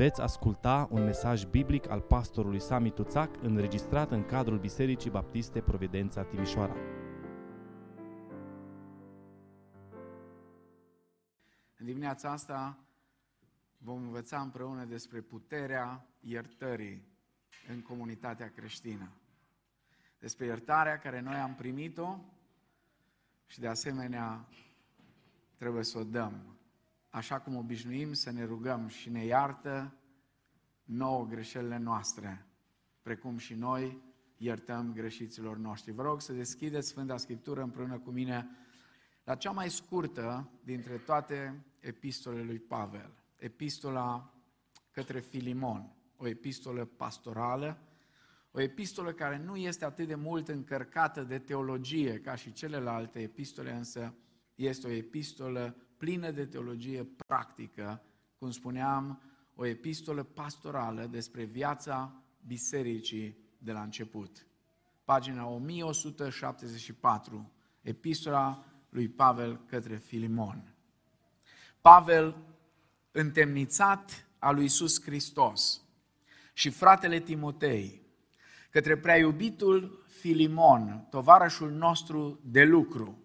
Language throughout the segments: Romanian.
Veți asculta un mesaj biblic al pastorului Sami Tuțac înregistrat în cadrul Bisericii Baptiste Providența Timișoara. În dimineața asta vom învăța împreună despre puterea iertării în comunitatea creștină. Despre iertarea care noi am primit-o și de asemenea trebuie să o dăm așa cum obișnuim să ne rugăm și ne iartă nouă greșelile noastre, precum și noi iertăm greșiților noștri. Vă rog să deschideți Sfânta Scriptură împreună cu mine la cea mai scurtă dintre toate epistolele lui Pavel, epistola către Filimon, o epistolă pastorală, o epistolă care nu este atât de mult încărcată de teologie ca și celelalte epistole, însă este o epistolă plină de teologie practică, cum spuneam, o epistolă pastorală despre viața bisericii de la început. Pagina 1174, epistola lui Pavel către Filimon. Pavel, întemnițat al lui Iisus Hristos și fratele Timotei, către prea iubitul Filimon, tovarășul nostru de lucru,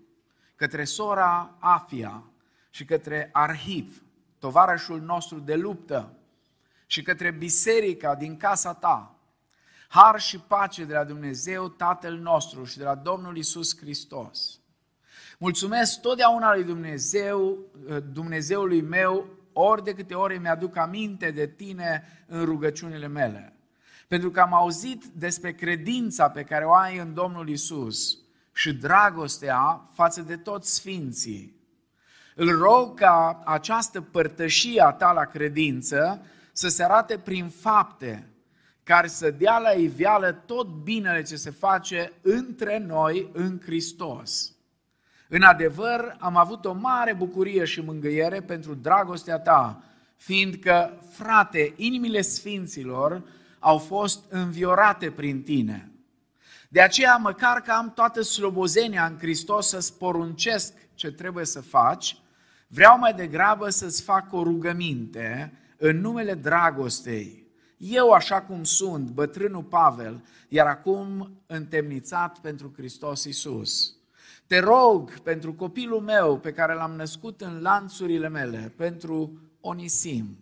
către sora Afia, și către Arhiv, tovarășul nostru de luptă, și către biserica din casa ta. Har și pace de la Dumnezeu Tatăl nostru și de la Domnul Isus Hristos. Mulțumesc totdeauna lui Dumnezeu, Dumnezeului meu, ori de câte ori mi-aduc aminte de tine în rugăciunile mele. Pentru că am auzit despre credința pe care o ai în Domnul Isus și dragostea față de toți sfinții îl rog ca această părtășie a ta la credință să se arate prin fapte, care să dea la iveală tot binele ce se face între noi în Hristos. În adevăr, am avut o mare bucurie și mângâiere pentru dragostea ta, fiindcă, frate, inimile sfinților au fost înviorate prin tine. De aceea, măcar că am toată slobozenia în Hristos să-ți poruncesc ce trebuie să faci, Vreau mai degrabă să-ți fac o rugăminte în numele dragostei. Eu, așa cum sunt, bătrânul Pavel, iar acum întemnițat pentru Hristos Isus. Te rog pentru copilul meu pe care l-am născut în lanțurile mele, pentru Onisim,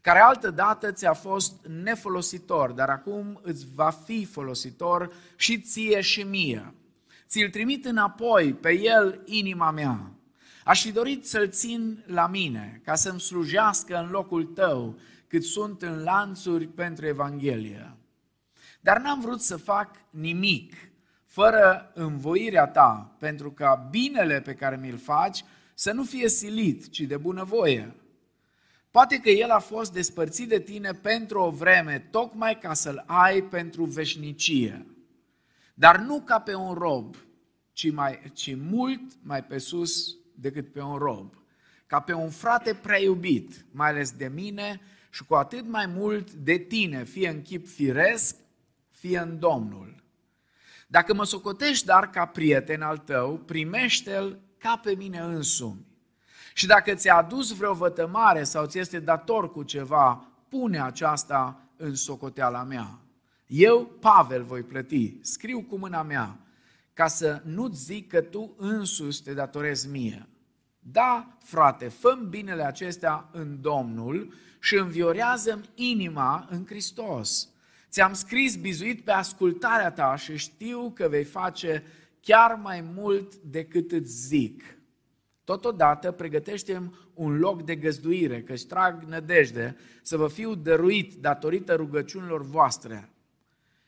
care altă dată ți-a fost nefolositor, dar acum îți va fi folositor și ție și mie. Ți-l trimit înapoi pe el inima mea Aș fi dorit să-l țin la mine, ca să-mi slujească în locul tău, cât sunt în lanțuri pentru Evanghelie. Dar n-am vrut să fac nimic fără învoirea ta, pentru ca binele pe care mi-l faci să nu fie silit, ci de bunăvoie. Poate că el a fost despărțit de tine pentru o vreme, tocmai ca să-l ai pentru veșnicie. Dar nu ca pe un rob, ci, mai, ci mult mai pe sus decât pe un rob, ca pe un frate prea iubit, mai ales de mine și cu atât mai mult de tine, fie în chip firesc, fie în Domnul. Dacă mă socotești dar ca prieten al tău, primește-l ca pe mine însumi. Și dacă ți-a adus vreo vătămare sau ți este dator cu ceva, pune aceasta în socoteala mea. Eu, Pavel, voi plăti, scriu cu mâna mea, ca să nu-ți zic că tu însuți te datorezi mie. Da, frate, fă binele acestea în Domnul și înviorează inima în Hristos. Ți-am scris bizuit pe ascultarea ta și știu că vei face chiar mai mult decât îți zic. Totodată pregătește un loc de găzduire, că trag nădejde să vă fiu dăruit datorită rugăciunilor voastre.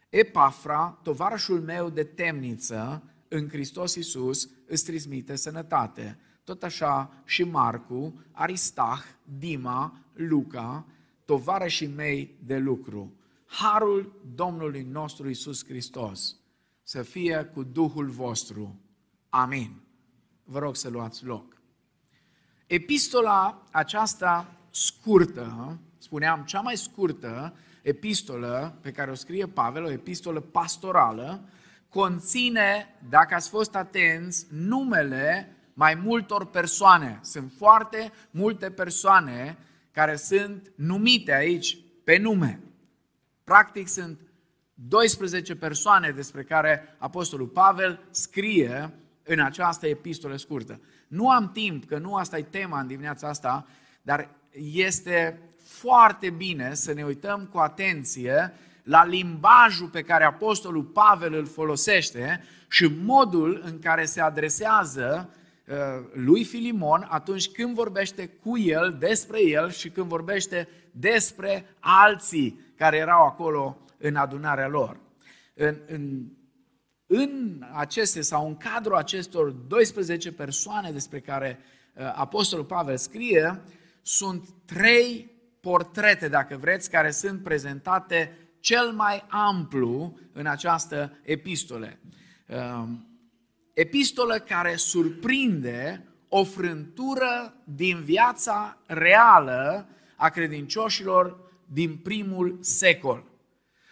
Epafra, tovarășul meu de temniță în Hristos Iisus, îți transmite sănătate tot așa și Marcu, Aristah, Dima, Luca, tovarășii mei de lucru. Harul Domnului nostru Isus Hristos să fie cu Duhul vostru. Amin. Vă rog să luați loc. Epistola aceasta scurtă, spuneam, cea mai scurtă epistolă pe care o scrie Pavel, o epistolă pastorală, conține, dacă ați fost atenți, numele mai multor persoane. Sunt foarte multe persoane care sunt numite aici pe nume. Practic sunt 12 persoane despre care Apostolul Pavel scrie în această epistolă scurtă. Nu am timp, că nu asta e tema în dimineața asta, dar este foarte bine să ne uităm cu atenție la limbajul pe care Apostolul Pavel îl folosește și modul în care se adresează uh, lui Filimon atunci când vorbește cu el, despre el și când vorbește despre alții care erau acolo în adunarea lor. În, în, în aceste sau în cadrul acestor 12 persoane despre care uh, Apostolul Pavel scrie, sunt trei portrete, dacă vreți, care sunt prezentate cel mai amplu în această epistole. Um, epistolă care surprinde o frântură din viața reală a credincioșilor din primul secol.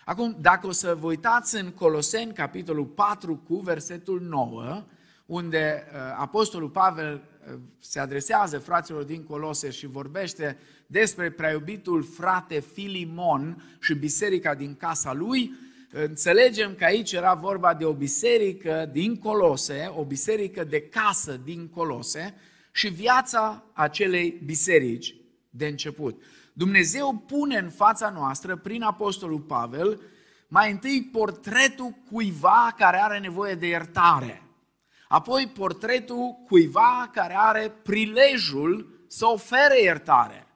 Acum, dacă o să vă uitați în Coloseni, capitolul 4, cu versetul 9, unde uh, Apostolul Pavel uh, se adresează fraților din Colose și vorbește despre preiubitul frate Filimon și biserica din casa lui, înțelegem că aici era vorba de o biserică din Colose, o biserică de casă din Colose și viața acelei biserici de început. Dumnezeu pune în fața noastră, prin Apostolul Pavel, mai întâi portretul cuiva care are nevoie de iertare. Apoi portretul cuiva care are prilejul să ofere iertare.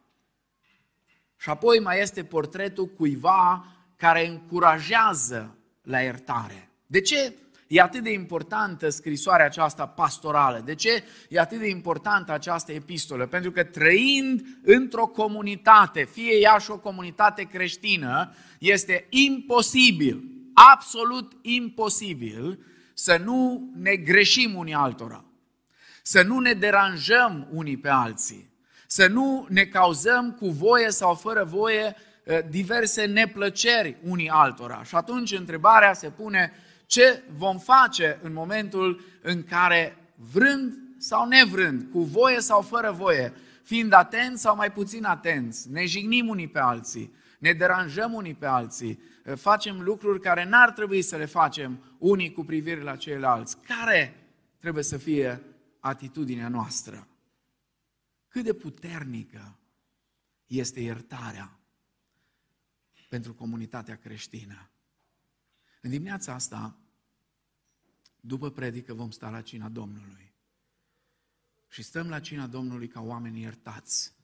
Și apoi mai este portretul cuiva care încurajează la iertare. De ce e atât de importantă scrisoarea aceasta pastorală? De ce e atât de importantă această epistolă? Pentru că trăind într-o comunitate, fie ea și o comunitate creștină, este imposibil, absolut imposibil, să nu ne greșim unii altora, să nu ne deranjăm unii pe alții, să nu ne cauzăm cu voie sau fără voie uh, diverse neplăceri unii altora. Și atunci întrebarea se pune ce vom face în momentul în care vrând sau nevrând, cu voie sau fără voie, fiind atenți sau mai puțin atenți, ne jignim unii pe alții, ne deranjăm unii pe alții, uh, facem lucruri care n-ar trebui să le facem unii cu privire la ceilalți. Care trebuie să fie atitudinea noastră? Cât de puternică este iertarea pentru comunitatea creștină. În dimineața asta, după predică, vom sta la cina Domnului. Și stăm la cina Domnului ca oameni iertați.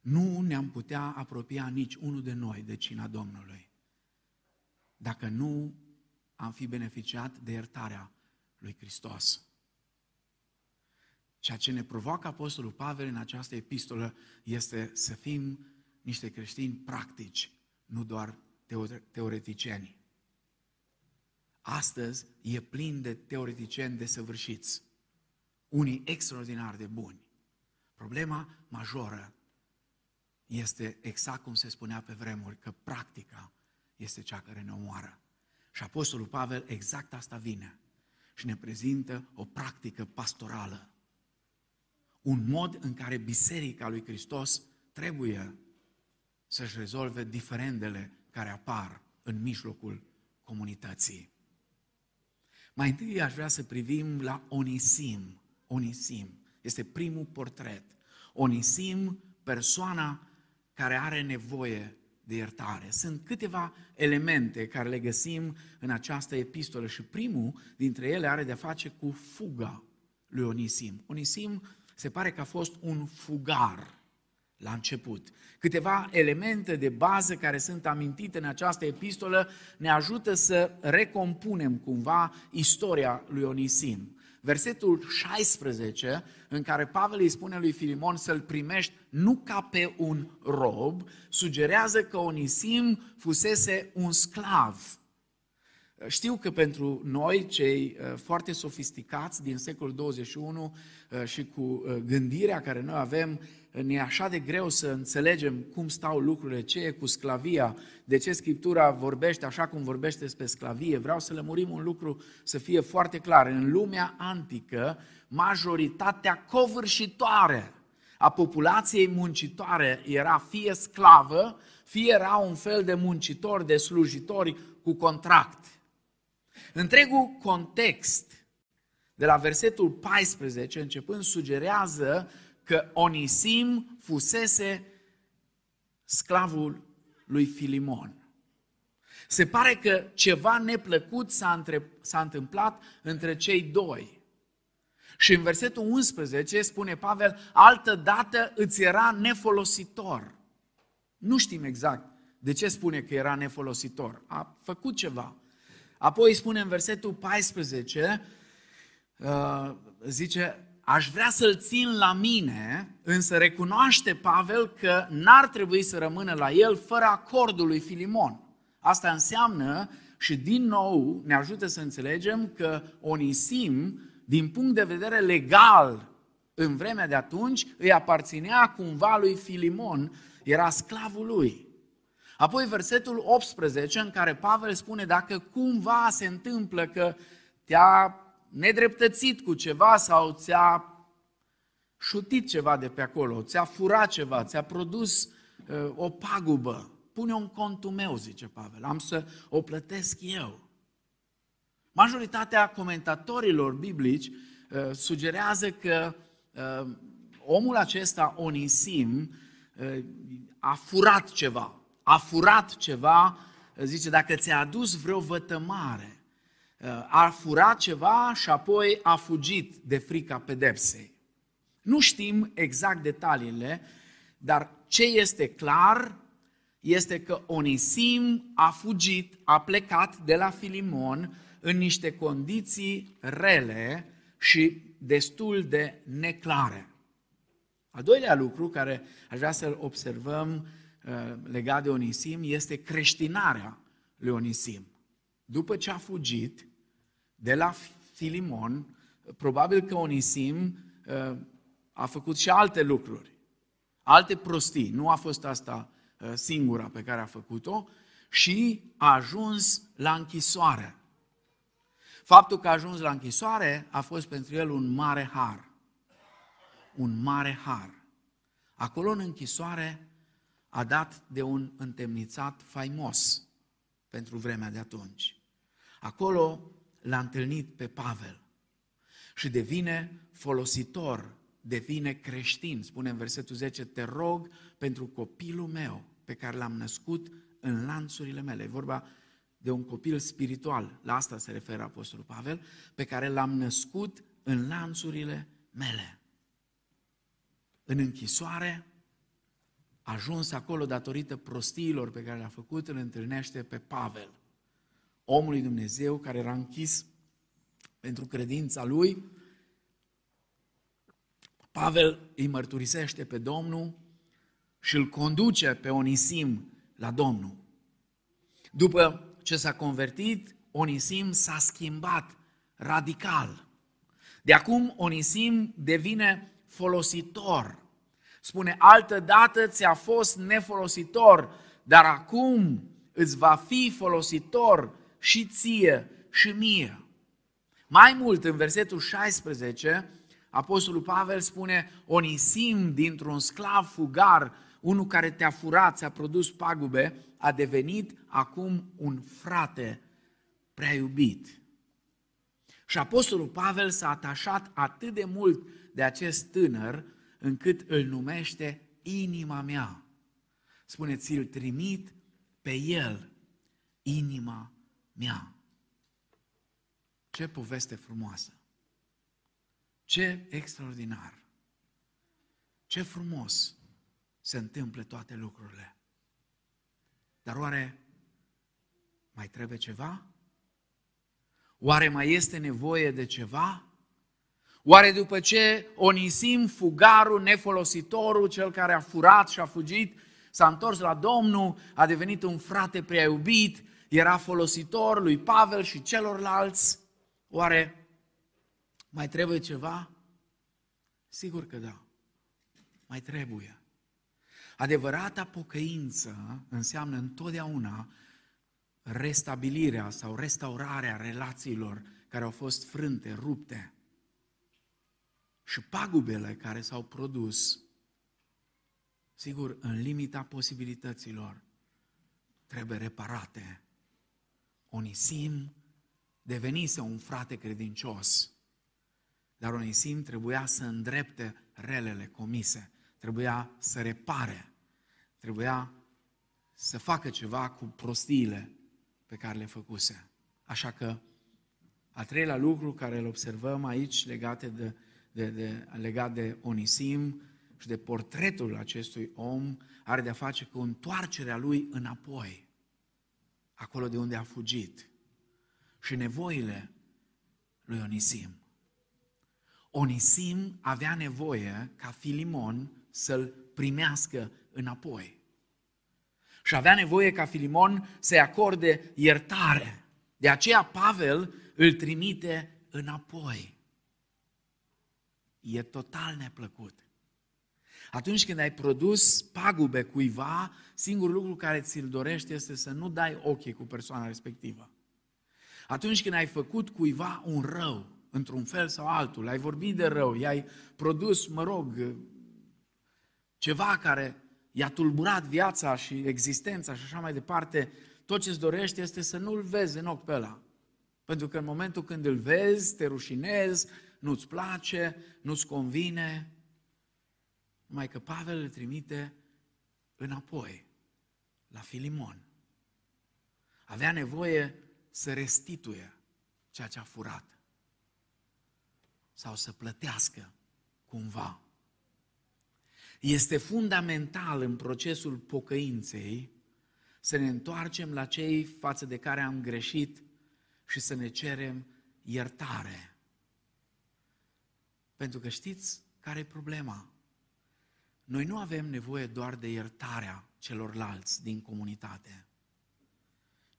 Nu ne-am putea apropia nici unul de noi de cina Domnului. Dacă nu am fi beneficiat de iertarea lui Hristos. Ceea ce ne provoacă Apostolul Pavel în această epistolă este să fim niște creștini practici, nu doar teoreticieni. Astăzi e plin de teoreticieni desăvârșiți, unii extraordinar de buni. Problema majoră este exact cum se spunea pe vremuri, că practica este cea care ne omoară. Și Apostolul Pavel exact asta vine și ne prezintă o practică pastorală un mod în care Biserica lui Hristos trebuie să-și rezolve diferendele care apar în mijlocul comunității. Mai întâi aș vrea să privim la Onisim. Onisim este primul portret. Onisim, persoana care are nevoie de iertare. Sunt câteva elemente care le găsim în această epistolă și primul dintre ele are de-a face cu fuga lui Onisim. Onisim se pare că a fost un fugar la început. Câteva elemente de bază care sunt amintite în această epistolă ne ajută să recompunem cumva istoria lui Onisim. Versetul 16, în care Pavel îi spune lui Filimon să-l primești nu ca pe un rob, sugerează că Onisim fusese un sclav știu că pentru noi, cei uh, foarte sofisticați din secolul 21 uh, și cu uh, gândirea care noi avem, ne e așa de greu să înțelegem cum stau lucrurile, ce e cu sclavia, de ce Scriptura vorbește așa cum vorbește despre sclavie. Vreau să lămurim un lucru să fie foarte clar. În lumea antică, majoritatea covârșitoare a populației muncitoare era fie sclavă, fie era un fel de muncitor, de slujitori cu contract. Întregul context de la versetul 14 începând sugerează că Onisim fusese sclavul lui Filimon. Se pare că ceva neplăcut s-a, între, s-a întâmplat între cei doi. Și în versetul 11 spune Pavel, altă dată îți era nefolositor. Nu știm exact de ce spune că era nefolositor. A făcut ceva. Apoi spune în versetul 14, uh, zice, aș vrea să-l țin la mine, însă recunoaște Pavel că n-ar trebui să rămână la el fără acordul lui Filimon. Asta înseamnă și din nou ne ajută să înțelegem că Onisim, din punct de vedere legal, în vremea de atunci, îi aparținea cumva lui Filimon, era sclavul lui. Apoi versetul 18 în care Pavel spune dacă cumva se întâmplă că te-a nedreptățit cu ceva sau ți-a șutit ceva de pe acolo, ți-a furat ceva, ți-a produs uh, o pagubă, pune-o în contul meu, zice Pavel, am să o plătesc eu. Majoritatea comentatorilor biblici uh, sugerează că uh, omul acesta, Onisim, uh, a furat ceva. A furat ceva, uh, zice, dacă ți-a adus vreo vătămare, uh, a furat ceva și apoi a fugit de frica pedepsei. Nu știm exact detaliile, dar ce este clar este că Onisim a fugit, a plecat de la Filimon în niște condiții rele și destul de neclare. Al doilea lucru care aș vrea să-l observăm uh, legat de Onisim este creștinarea lui Onisim. După ce a fugit de la Filimon, probabil că Onisim uh, a făcut și alte lucruri, alte prostii. Nu a fost asta uh, singura pe care a făcut-o și a ajuns la închisoare. Faptul că a ajuns la închisoare a fost pentru el un mare har. Un mare har. Acolo în închisoare a dat de un întemnițat faimos pentru vremea de atunci. Acolo l-a întâlnit pe Pavel și devine folositor, devine creștin. Spune în versetul 10, te rog pentru copilul meu pe care l-am născut în lanțurile mele. E vorba de un copil spiritual, la asta se referă Apostolul Pavel, pe care l-am născut în lanțurile mele. În închisoare, ajuns acolo datorită prostiilor pe care le-a făcut, îl întâlnește pe Pavel, omul lui Dumnezeu care era închis pentru credința lui. Pavel îi mărturisește pe Domnul și îl conduce pe Onisim la Domnul. După ce s-a convertit, Onisim s-a schimbat radical. De acum Onisim devine folositor. Spune, altă dată ți-a fost nefolositor, dar acum îți va fi folositor și ție și mie. Mai mult, în versetul 16, Apostolul Pavel spune, Onisim dintr-un sclav fugar, unul care te-a furat, ți-a produs pagube, a devenit acum un frate prea iubit. Și Apostolul Pavel s-a atașat atât de mult de acest tânăr, încât îl numește inima mea. Spune, ți-l trimit pe el, inima mea. Ce poveste frumoasă! Ce extraordinar! Ce frumos se întâmplă toate lucrurile! Dar oare mai trebuie ceva? Oare mai este nevoie de ceva? Oare după ce Onisim, fugarul, nefolositorul, cel care a furat și a fugit, s-a întors la Domnul, a devenit un frate prea iubit, era folositor lui Pavel și celorlalți, oare mai trebuie ceva? Sigur că da. Mai trebuie. Adevărata pocăință înseamnă întotdeauna restabilirea sau restaurarea relațiilor care au fost frânte, rupte. Și pagubele care s-au produs sigur, în limita posibilităților, trebuie reparate. Onisim devenise un frate credincios, dar Onisim trebuia să îndrepte relele comise, trebuia să repare, trebuia să facă ceva cu prostiile pe care le făcuse. Așa că a treilea lucru care îl observăm aici legate de, de, de, legat de Onisim și de portretul acestui om are de-a face cu întoarcerea lui înapoi, acolo de unde a fugit, și nevoile lui Onisim. Onisim avea nevoie ca Filimon să-l primească înapoi. Și avea nevoie ca Filimon să-i acorde iertare. De aceea Pavel îl trimite înapoi. E total neplăcut. Atunci când ai produs pagube cuiva, singurul lucru care ți-l dorești este să nu dai ochii cu persoana respectivă. Atunci când ai făcut cuiva un rău, într-un fel sau altul, ai vorbit de rău, i-ai produs, mă rog, ceva care i-a tulburat viața și existența și așa mai departe, tot ce-ți dorești este să nu-l vezi în ochi pe ăla. Pentru că în momentul când îl vezi, te rușinezi, nu-ți place, nu-ți convine. Numai că Pavel îl trimite înapoi, la Filimon. Avea nevoie să restituie ceea ce a furat sau să plătească cumva. Este fundamental în procesul pocăinței să ne întoarcem la cei față de care am greșit și să ne cerem iertare. Pentru că știți care e problema? Noi nu avem nevoie doar de iertarea celorlalți din comunitate,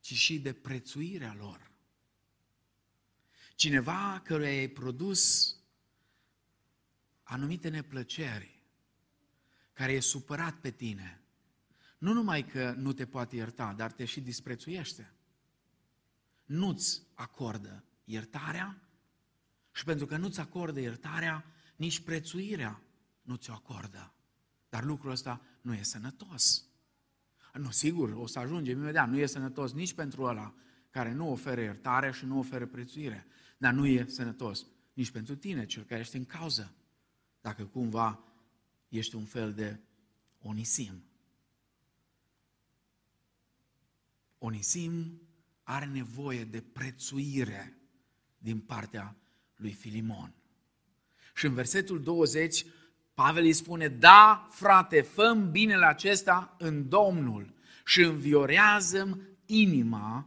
ci și de prețuirea lor. Cineva căruia ai produs anumite neplăceri, care e supărat pe tine, nu numai că nu te poate ierta, dar te și disprețuiește. Nu-ți acordă iertarea și pentru că nu-ți acordă iertarea, nici prețuirea nu ți-o acordă. Dar lucrul ăsta nu e sănătos. Nu, sigur, o să ajungem imediat, nu e sănătos nici pentru ăla care nu oferă iertare și nu oferă prețuire, dar nu e sănătos nici pentru tine, cel care ești în cauză, dacă cumva ești un fel de onisim. Onisim are nevoie de prețuire din partea lui Filimon. Și în versetul 20, Pavel îi spune, da, frate, făm binele acesta în Domnul și înviorează inima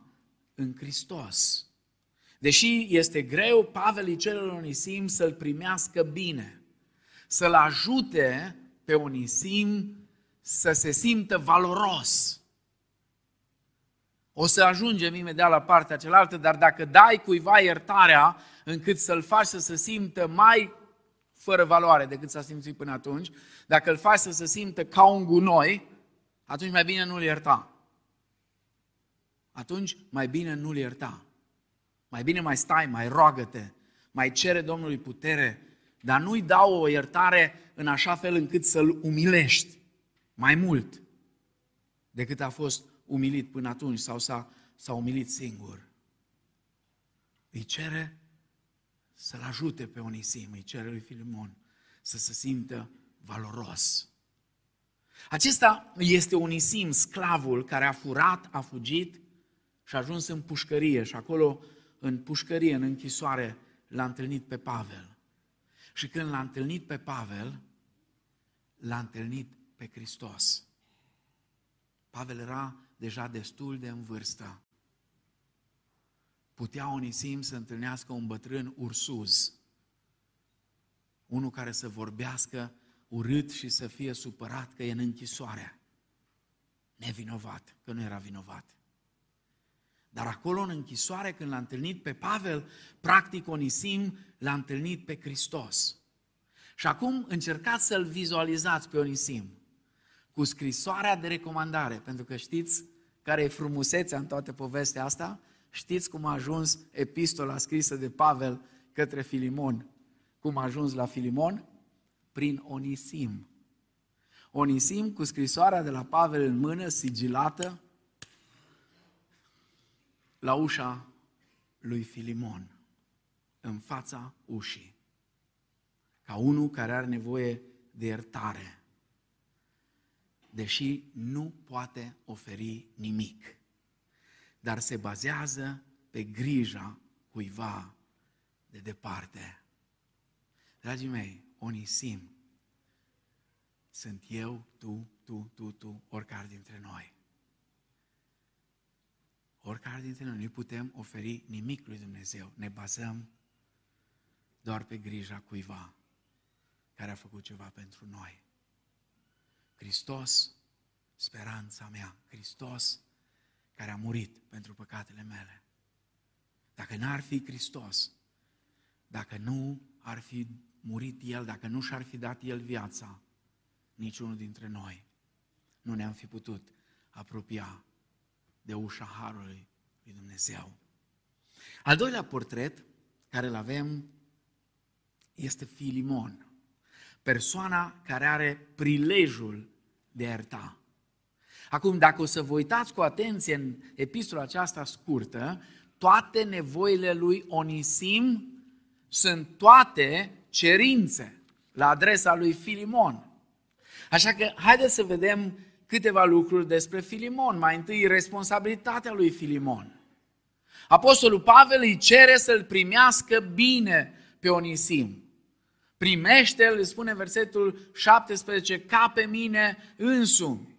în Hristos. Deși este greu, Pavel îi cere Onisim să-l primească bine, să-l ajute pe Onisim să se simtă valoros. O să ajungem imediat la partea cealaltă, dar dacă dai cuiva iertarea încât să-l faci să se simtă mai fără valoare decât s-a simțit până atunci, dacă îl faci să se simtă ca un gunoi, atunci mai bine nu-l ierta. Atunci mai bine nu-l ierta. Mai bine mai stai, mai roagă-te, mai cere Domnului putere, dar nu-i dau o iertare în așa fel încât să-l umilești mai mult decât a fost umilit până atunci sau s-a, s-a umilit singur. Îi cere să-l ajute pe Onisim, îi cere lui Filimon să se simtă valoros. Acesta este Onisim, sclavul care a furat, a fugit și a ajuns în pușcărie și acolo în pușcărie, în închisoare, l-a întâlnit pe Pavel. Și când l-a întâlnit pe Pavel, l-a întâlnit pe Hristos. Pavel era deja destul de în vârstă. Putea Onisim să întâlnească un bătrân ursuz, unul care să vorbească urât și să fie supărat că e în închisoare. Nevinovat, că nu era vinovat. Dar acolo în închisoare, când l-a întâlnit pe Pavel, practic Onisim l-a întâlnit pe Hristos. Și acum încercați să-l vizualizați pe Onisim cu scrisoarea de recomandare, pentru că știți care e frumusețea în toată povestea asta? Știți cum a ajuns epistola scrisă de Pavel către Filimon? Cum a ajuns la Filimon? Prin Onisim. Onisim cu scrisoarea de la Pavel în mână, sigilată, la ușa lui Filimon, în fața ușii, ca unul care are nevoie de iertare, deși nu poate oferi nimic, dar se bazează pe grija cuiva de departe. Dragii mei, Onisim, sunt eu, tu, tu, tu, tu, oricare dintre noi. Oricare dintre noi nu putem oferi nimic lui Dumnezeu. Ne bazăm doar pe grija cuiva care a făcut ceva pentru noi. Hristos, speranța mea. Hristos care a murit pentru păcatele mele. Dacă n-ar fi Hristos, dacă nu ar fi murit El, dacă nu și-ar fi dat El viața, niciunul dintre noi nu ne-am fi putut apropia de ușa Harului lui Dumnezeu. Al doilea portret care îl avem este Filimon, persoana care are prilejul de a ierta. Acum, dacă o să vă uitați cu atenție în epistola aceasta scurtă, toate nevoile lui Onisim sunt toate cerințe la adresa lui Filimon. Așa că haideți să vedem câteva lucruri despre Filimon. Mai întâi, responsabilitatea lui Filimon. Apostolul Pavel îi cere să-l primească bine pe Onisim. Primește-l, îi spune versetul 17, ca pe mine însumi.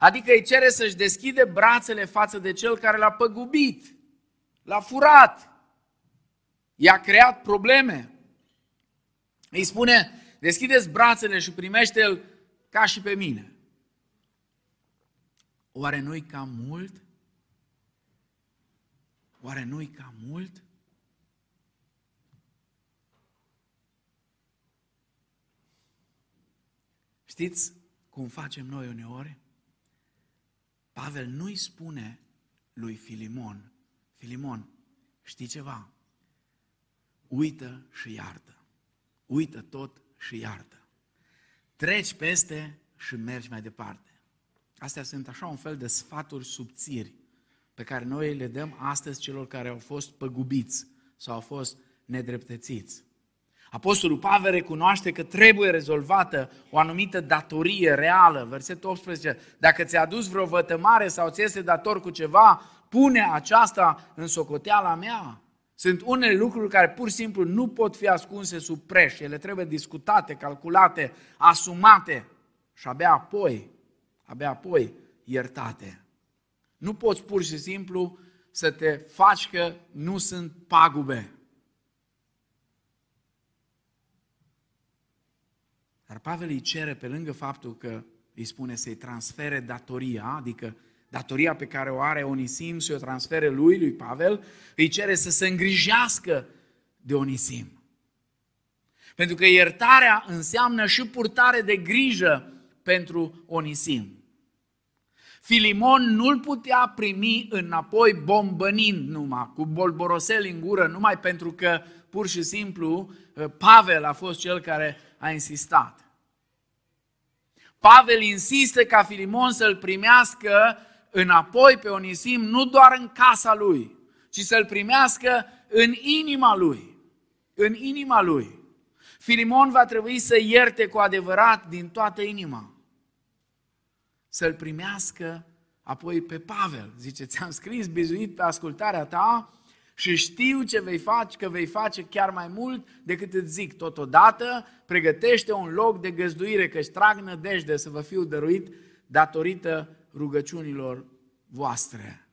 Adică îi cere să-și deschide brațele față de cel care l-a păgubit, l-a furat, i-a creat probleme. Îi spune, deschideți brațele și primește-l ca și pe mine. Oare nu-i cam mult? Oare nu-i cam mult? Știți cum facem noi uneori? Pavel nu-i spune lui Filimon, Filimon, știi ceva? Uită și iartă. Uită tot și iartă. Treci peste și mergi mai departe. Astea sunt așa un fel de sfaturi subțiri pe care noi le dăm astăzi celor care au fost păgubiți sau au fost nedreptățiți. Apostolul Pavel recunoaște că trebuie rezolvată o anumită datorie reală. Versetul 18. Dacă ți-a adus vreo vătămare sau ți este dator cu ceva, pune aceasta în socoteala mea. Sunt unele lucruri care pur și simplu nu pot fi ascunse sub preș. Ele trebuie discutate, calculate, asumate și abia apoi, abia apoi iertate. Nu poți pur și simplu să te faci că nu sunt pagube. Dar Pavel îi cere, pe lângă faptul că îi spune să-i transfere datoria, adică datoria pe care o are Onisim să o transfere lui, lui Pavel, îi cere să se îngrijească de Onisim. Pentru că iertarea înseamnă și purtare de grijă pentru Onisim. Filimon nu-l putea primi înapoi bombănind numai, cu bolborosel în gură, numai pentru că pur și simplu Pavel a fost cel care a insistat. Pavel insistă ca Filimon să-l primească înapoi pe Onisim, nu doar în casa lui, ci să-l primească în inima lui. În inima lui. Filimon va trebui să ierte cu adevărat din toată inima. Să-l primească apoi pe Pavel. Zice, ți-am scris bizuit pe ascultarea ta și știu ce vei face, că vei face chiar mai mult decât îți zic. Totodată, pregătește un loc de găzduire, că trag nădejde să vă fiu dăruit datorită rugăciunilor voastre.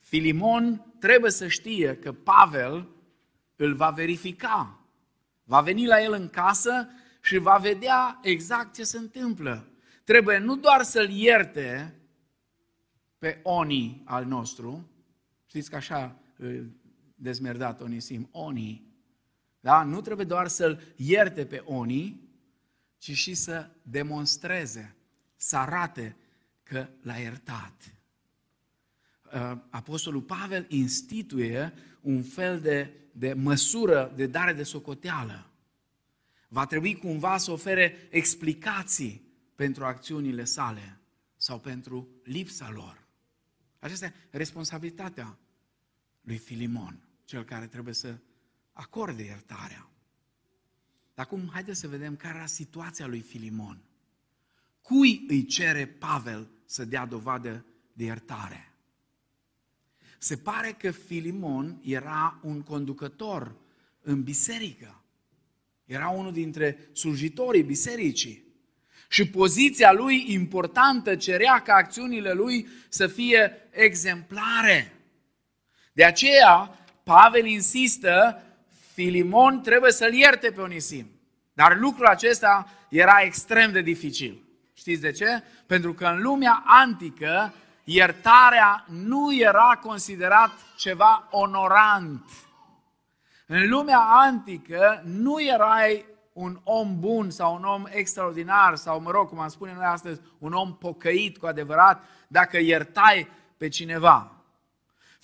Filimon trebuie să știe că Pavel îl va verifica. Va veni la el în casă și va vedea exact ce se întâmplă. Trebuie nu doar să-l ierte pe Oni al nostru, știți că așa dezmerdat Onisim, Oni, da? Nu trebuie doar să-l ierte pe Oni, ci și să demonstreze, să arate că l-a iertat. Uh, Apostolul Pavel instituie un fel de, de măsură de dare de socoteală. Va trebui cumva să ofere explicații pentru acțiunile sale sau pentru lipsa lor. Aceasta e responsabilitatea lui Filimon, cel care trebuie să acorde iertarea. Dar acum, haideți să vedem care era situația lui Filimon. Cui îi cere Pavel să dea dovadă de iertare? Se pare că Filimon era un conducător în biserică. Era unul dintre slujitorii bisericii. Și poziția lui importantă cerea ca acțiunile lui să fie exemplare. De aceea, Pavel insistă, Filimon trebuie să-l ierte pe Onisim. Dar lucrul acesta era extrem de dificil. Știți de ce? Pentru că în lumea antică, iertarea nu era considerat ceva onorant. În lumea antică nu erai un om bun sau un om extraordinar sau, mă rog, cum am spune noi astăzi, un om pocăit cu adevărat dacă iertai pe cineva.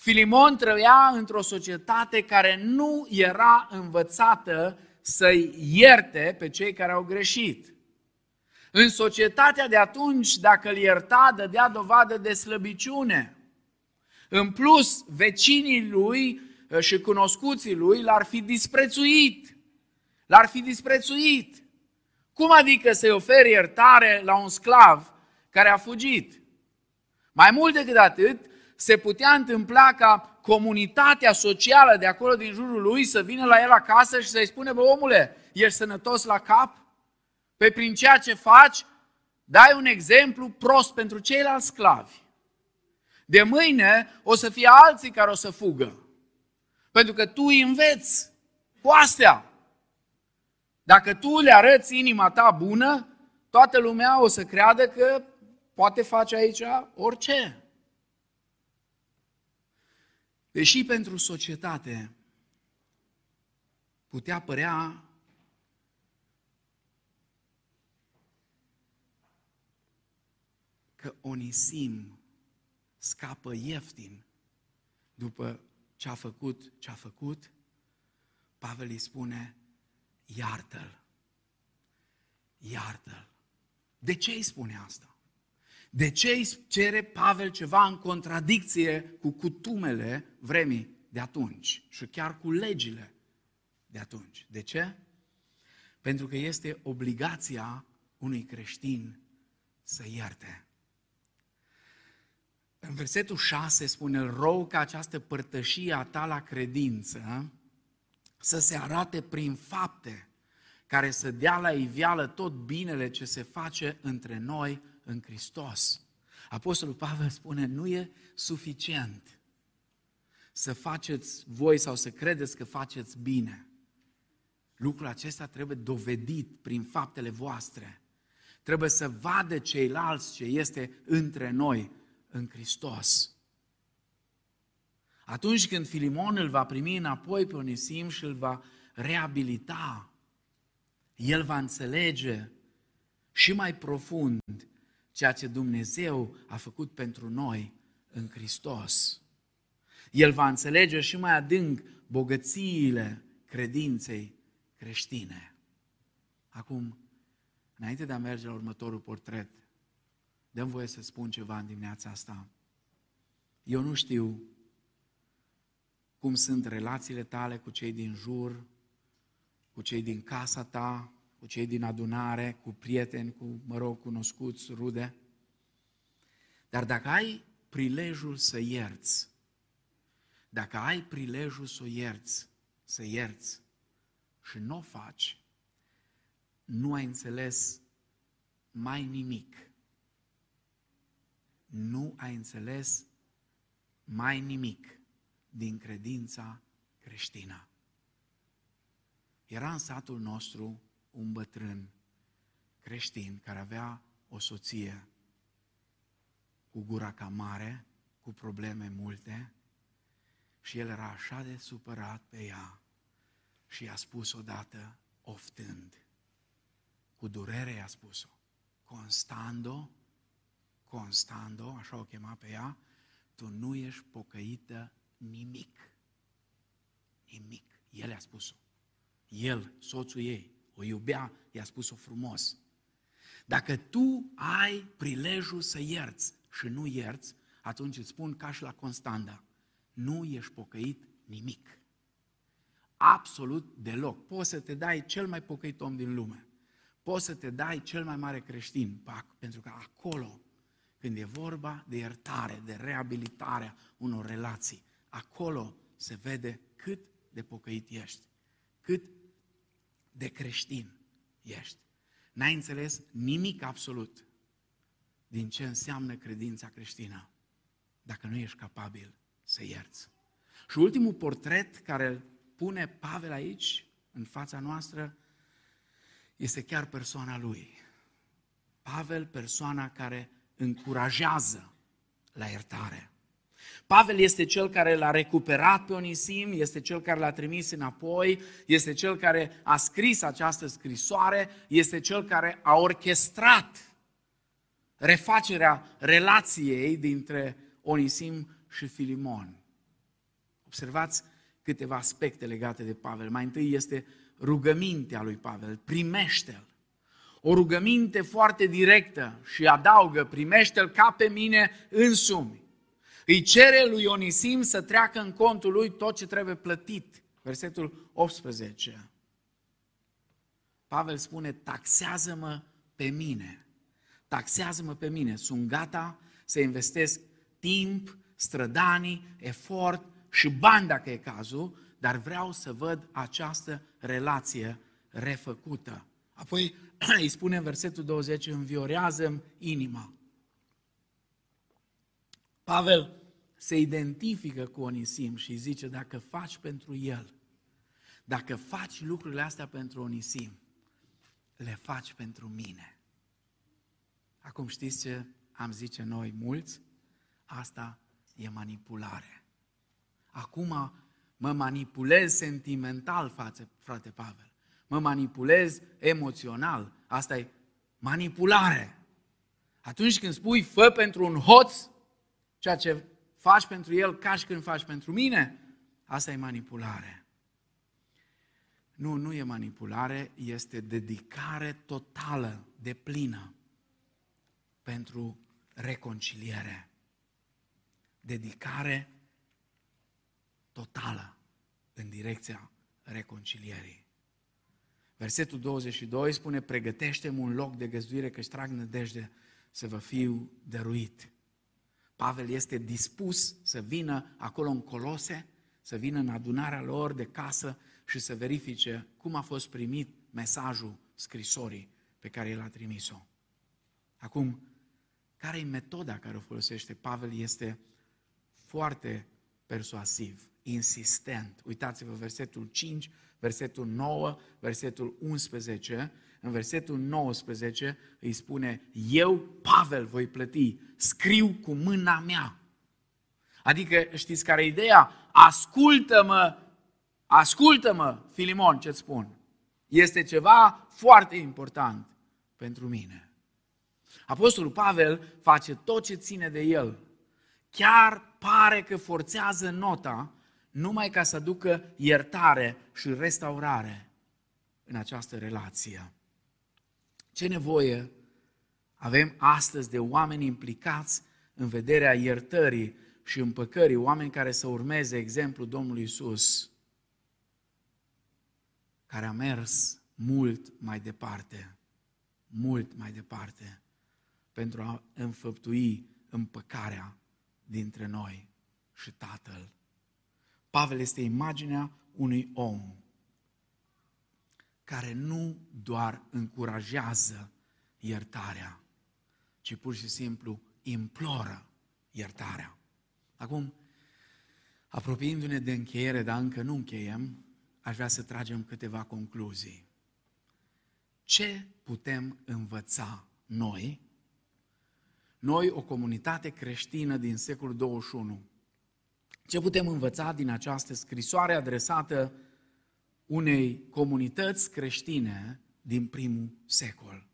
Filimon trăia într-o societate care nu era învățată să-i ierte pe cei care au greșit. În societatea de atunci, dacă îl ierta, dădea dovadă de slăbiciune. În plus, vecinii lui uh, și cunoscuții lui l-ar fi disprețuit. L-ar fi disprețuit. Cum adică să-i oferi iertare la un sclav care a fugit? Mai mult decât atât, se putea întâmpla ca comunitatea socială de acolo din jurul lui să vină la el acasă și să-i spune, bă omule, ești sănătos la cap? Pe prin ceea ce faci, dai un exemplu prost pentru ceilalți sclavi. De mâine o să fie alții care o să fugă. Pentru că tu îi înveți cu astea. Dacă tu le arăți inima ta bună, toată lumea o să creadă că poate face aici orice. Deși pentru societate putea părea că Onisim scapă ieftin după ce a făcut ce a făcut, Pavel îi spune, iartă-l, iartă-l. De ce îi spune asta? De ce îi cere Pavel ceva în contradicție cu cutumele vremii de atunci și chiar cu legile de atunci? De ce? Pentru că este obligația unui creștin să ierte. În versetul 6 spune, rog ca această părtășie a ta la credință să se arate prin fapte care să dea la iveală tot binele ce se face între noi în Hristos. Apostolul Pavel spune, nu e suficient să faceți voi sau să credeți că faceți bine. Lucrul acesta trebuie dovedit prin faptele voastre. Trebuie să vadă ceilalți ce este între noi în Hristos. Atunci când Filimon îl va primi înapoi pe Onisim și îl va reabilita, el va înțelege și mai profund ceea ce Dumnezeu a făcut pentru noi în Hristos. El va înțelege și mai adânc bogățiile credinței creștine. Acum, înainte de a merge la următorul portret, dăm voie să spun ceva în dimineața asta. Eu nu știu cum sunt relațiile tale cu cei din jur, cu cei din casa ta, cu cei din adunare, cu prieteni, cu, mă rog, cunoscuți, rude. Dar dacă ai prilejul să ierți, dacă ai prilejul să ierți, să ierți și nu o faci, nu ai înțeles mai nimic. Nu ai înțeles mai nimic din credința creștină. Era în satul nostru un bătrân creștin care avea o soție cu gura cam mare, cu probleme multe, și el era așa de supărat pe ea și i-a spus odată, oftând, cu durere i-a spus-o, Constando, Constando, așa o chema pe ea, tu nu ești pocăită nimic. Nimic. El i-a spus-o. El, soțul ei, o iubea, i-a spus-o frumos. Dacă tu ai prilejul să ierți și nu ierți, atunci îți spun ca și la Constanda, nu ești pocăit nimic. Absolut deloc. Poți să te dai cel mai pocăit om din lume. Poți să te dai cel mai mare creștin, pentru că acolo, când e vorba de iertare, de reabilitarea unor relații, acolo se vede cât de pocăit ești, cât de creștin ești. N-ai înțeles nimic absolut din ce înseamnă credința creștină dacă nu ești capabil să ierți. Și ultimul portret care îl pune Pavel aici, în fața noastră, este chiar persoana lui. Pavel, persoana care încurajează la iertare. Pavel este cel care l-a recuperat pe Onisim, este cel care l-a trimis înapoi, este cel care a scris această scrisoare, este cel care a orchestrat refacerea relației dintre Onisim și Filimon. Observați câteva aspecte legate de Pavel. Mai întâi este rugămintea lui Pavel, primește-l. O rugăminte foarte directă și adaugă, primește-l ca pe mine însumi. Îi cere lui Onisim să treacă în contul lui tot ce trebuie plătit. Versetul 18. Pavel spune, taxează-mă pe mine. Taxează-mă pe mine. Sunt gata să investesc timp, strădanii, efort și bani dacă e cazul, dar vreau să văd această relație refăcută. Apoi îi spune în versetul 20, înviorează inima. Pavel se identifică cu Onisim și zice, dacă faci pentru el, dacă faci lucrurile astea pentru Onisim, le faci pentru mine. Acum știți ce am zice noi mulți? Asta e manipulare. Acum mă manipulez sentimental, frate, frate Pavel. Mă manipulez emoțional. Asta e manipulare. Atunci când spui fă pentru un hoț, ceea ce faci pentru el ca și când faci pentru mine, asta e manipulare. Nu, nu e manipulare, este dedicare totală, de plină pentru reconciliere dedicare totală în direcția reconcilierii. Versetul 22 spune, pregătește-mi un loc de găzduire că-și trag nădejde să vă fiu dăruit. Pavel este dispus să vină acolo în Colose, să vină în adunarea lor de casă și să verifice cum a fost primit mesajul scrisorii pe care el a trimis-o. Acum, care e metoda care o folosește Pavel este foarte persuasiv, insistent. Uitați-vă versetul 5, versetul 9, versetul 11. În versetul 19 îi spune, eu, Pavel, voi plăti, scriu cu mâna mea. Adică, știți care e ideea? Ascultă-mă, ascultă-mă, Filimon, ce-ți spun. Este ceva foarte important pentru mine. Apostolul Pavel face tot ce ține de el chiar pare că forțează nota numai ca să ducă iertare și restaurare în această relație. Ce nevoie avem astăzi de oameni implicați în vederea iertării și împăcării, oameni care să urmeze exemplul Domnului Isus, care a mers mult mai departe, mult mai departe, pentru a înfăptui împăcarea dintre noi și Tatăl. Pavel este imaginea unui om care nu doar încurajează iertarea, ci pur și simplu imploră iertarea. Acum, apropiindu-ne de încheiere, dar încă nu încheiem, aș vrea să tragem câteva concluzii. Ce putem învăța noi noi, o comunitate creștină din secolul 21. Ce putem învăța din această scrisoare adresată unei comunități creștine din primul secol?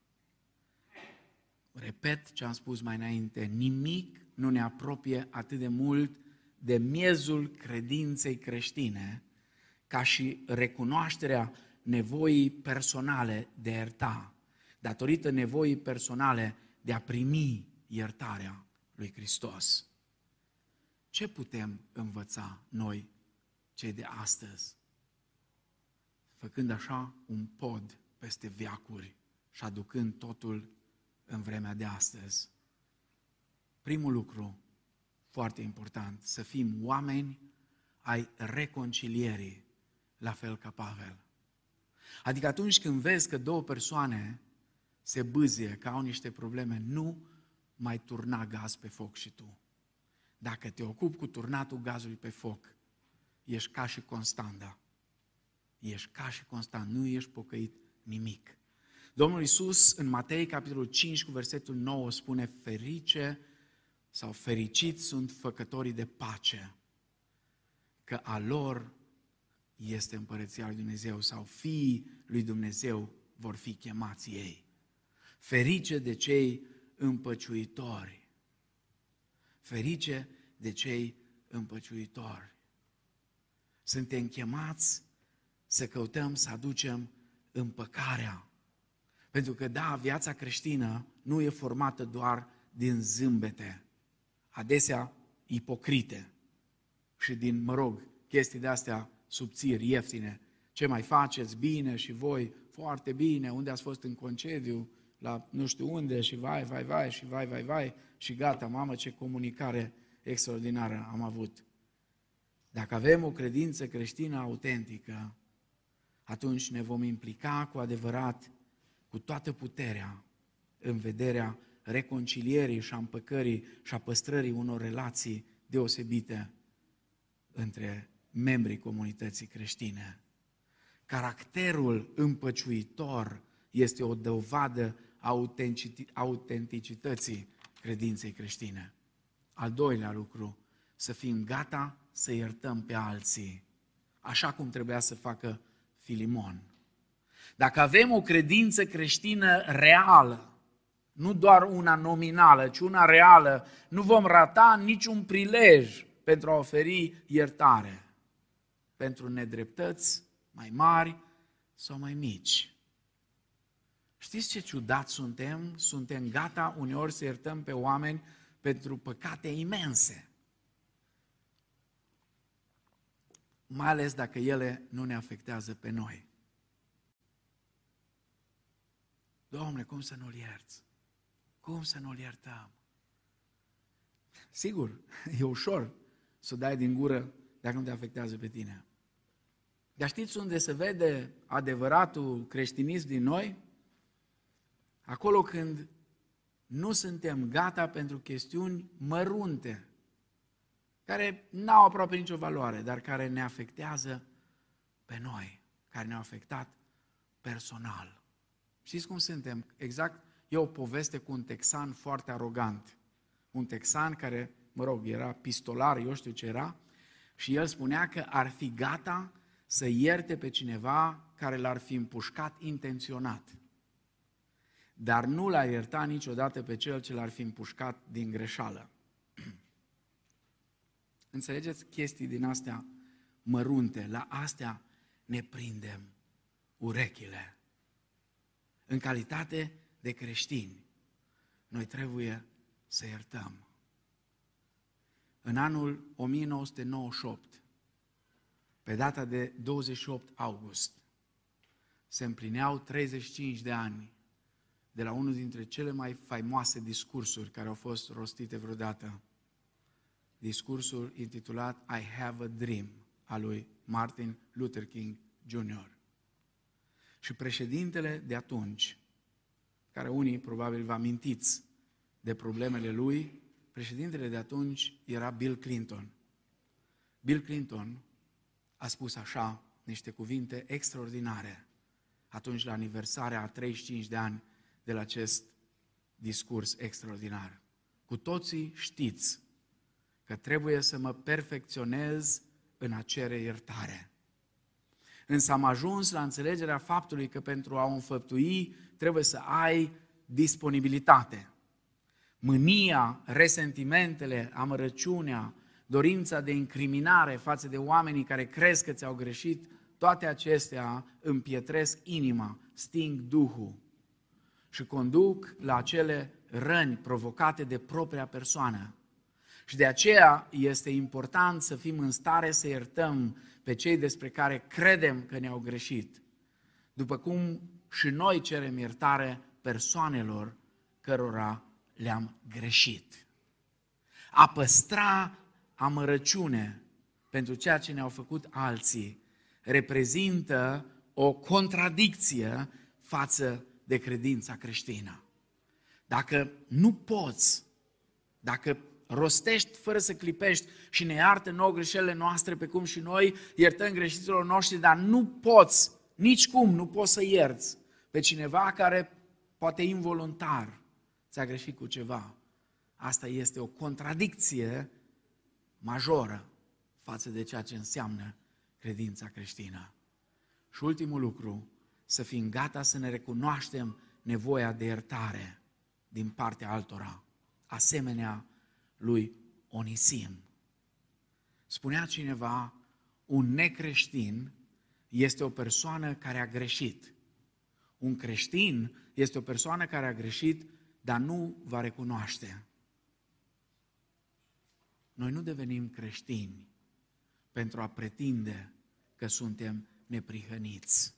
Repet ce am spus mai înainte, nimic nu ne apropie atât de mult de miezul credinței creștine ca și recunoașterea nevoii personale de a ierta, datorită nevoii personale de a primi iertarea lui Hristos. Ce putem învăța noi, cei de astăzi, făcând așa un pod peste viacuri și aducând totul în vremea de astăzi? Primul lucru, foarte important, să fim oameni ai reconcilierii, la fel ca Pavel. Adică atunci când vezi că două persoane se bâzie, că au niște probleme, nu mai turna gaz pe foc și tu. Dacă te ocupi cu turnatul gazului pe foc, ești ca și Constanda. Ești ca și Constant, nu ești pocăit nimic. Domnul Iisus în Matei, capitolul 5, cu versetul 9, spune ferice sau fericiți sunt făcătorii de pace, că a lor este împărăția lui Dumnezeu sau fiii lui Dumnezeu vor fi chemați ei. Ferice de cei împăciuitori. Ferice de cei împăciuitori. Suntem chemați să căutăm să aducem împăcarea. Pentru că, da, viața creștină nu e formată doar din zâmbete, adesea ipocrite și din, mă rog, chestii de astea subțiri, ieftine. Ce mai faceți? Bine și voi? Foarte bine. Unde ați fost în concediu? La nu știu unde și vai, vai, vai și vai, vai, vai și gata, mamă, ce comunicare extraordinară am avut. Dacă avem o credință creștină autentică, atunci ne vom implica cu adevărat, cu toată puterea, în vederea reconcilierii și a împăcării și a păstrării unor relații deosebite între membrii comunității creștine. Caracterul împăciuitor este o dovadă autenticității credinței creștine. Al doilea lucru, să fim gata să iertăm pe alții, așa cum trebuia să facă Filimon. Dacă avem o credință creștină reală, nu doar una nominală, ci una reală, nu vom rata niciun prilej pentru a oferi iertare pentru nedreptăți mai mari sau mai mici. Știți ce ciudat suntem? Suntem gata uneori să iertăm pe oameni pentru păcate imense. Mai ales dacă ele nu ne afectează pe noi. Domne, cum să nu-l ierți? Cum să nu-l iertăm? Sigur, e ușor să dai din gură dacă nu te afectează pe tine. Dar știți unde se vede adevăratul creștinism din noi? Acolo când nu suntem gata pentru chestiuni mărunte, care nu au aproape nicio valoare, dar care ne afectează pe noi, care ne-au afectat personal. Știți cum suntem? Exact, e o poveste cu un texan foarte arogant. Un texan care, mă rog, era pistolar, eu știu ce era, și el spunea că ar fi gata să ierte pe cineva care l-ar fi împușcat intenționat. Dar nu l-a iertat niciodată pe cel ce l-ar fi împușcat din greșeală. Înțelegeți chestii din astea mărunte, la astea ne prindem urechile. În calitate de creștini, noi trebuie să iertăm. În anul 1998, pe data de 28 august, se împlineau 35 de ani de la unul dintre cele mai faimoase discursuri care au fost rostite vreodată. Discursul intitulat I Have a Dream al lui Martin Luther King Jr. Și președintele de atunci, care unii probabil vă amintiți de problemele lui, președintele de atunci era Bill Clinton. Bill Clinton a spus așa niște cuvinte extraordinare atunci la aniversarea a 35 de ani de la acest discurs extraordinar. Cu toții știți că trebuie să mă perfecționez în a cere iertare. Însă am ajuns la înțelegerea faptului că pentru a o înfăptui trebuie să ai disponibilitate. Mânia, resentimentele, amărăciunea, dorința de incriminare față de oamenii care crezi că ți-au greșit, toate acestea împietresc inima, sting Duhul. și conduc la acele răni provocate de propria persoană. Și de aceea este important să fim în stare să iertăm pe cei despre care credem că ne-au greșit, după cum și noi cerem iertare persoanelor cărora le-am greșit. A păstra amărăciune pentru ceea ce ne-au făcut alții reprezintă o contradicție față de credința creștină. Dacă nu poți, dacă rostești fără să clipești și ne iartă nouă greșelile noastre pe cum și noi iertăm greșiților noștri, dar nu poți, nici cum nu poți să ierți pe cineva care poate involuntar ți-a greșit cu ceva. Asta este o contradicție majoră față de ceea ce înseamnă credința creștină. Și ultimul lucru, să fim gata să ne recunoaștem nevoia de iertare din partea altora, asemenea lui Onisim. Spunea cineva, un necreștin este o persoană care a greșit. Un creștin este o persoană care a greșit, dar nu va recunoaște. Noi nu devenim creștini pentru a pretinde că suntem neprihăniți.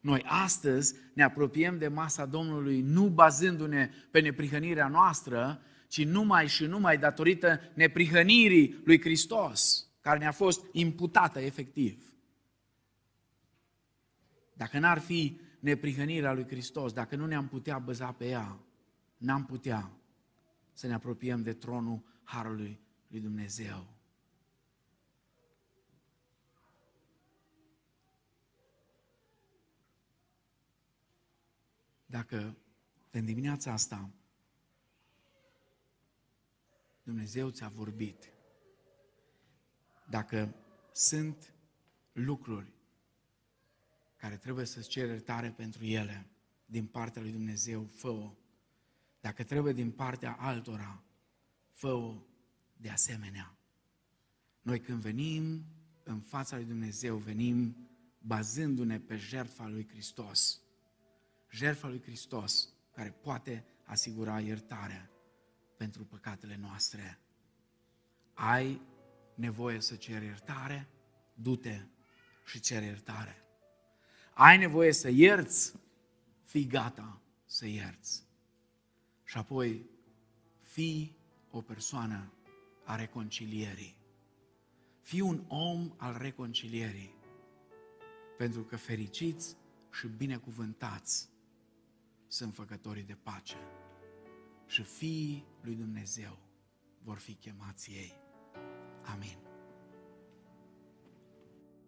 Noi astăzi ne apropiem de masa Domnului nu bazându-ne pe neprihănirea noastră, ci numai și numai datorită neprihănirii lui Hristos, care ne-a fost imputată efectiv. Dacă n-ar fi neprihănirea lui Hristos, dacă nu ne-am putea băza pe ea, n-am putea să ne apropiem de tronul Harului lui Dumnezeu. Dacă în dimineața asta Dumnezeu ți-a vorbit, dacă sunt lucruri care trebuie să-ți ceri iertare pentru ele din partea lui Dumnezeu, fă-o. Dacă trebuie din partea altora, fă-o de asemenea. Noi când venim în fața lui Dumnezeu, venim bazându-ne pe jertfa lui Hristos. Jertfa lui Hristos care poate asigura iertarea pentru păcatele noastre. Ai nevoie să ceri iertare? Du-te și ceri iertare. Ai nevoie să ierți? Fii gata să ierți. Și apoi, fii o persoană a reconcilierii. Fii un om al reconcilierii. Pentru că fericiți și binecuvântați sunt făcătorii de pace și fiii lui Dumnezeu vor fi chemați ei. Amin.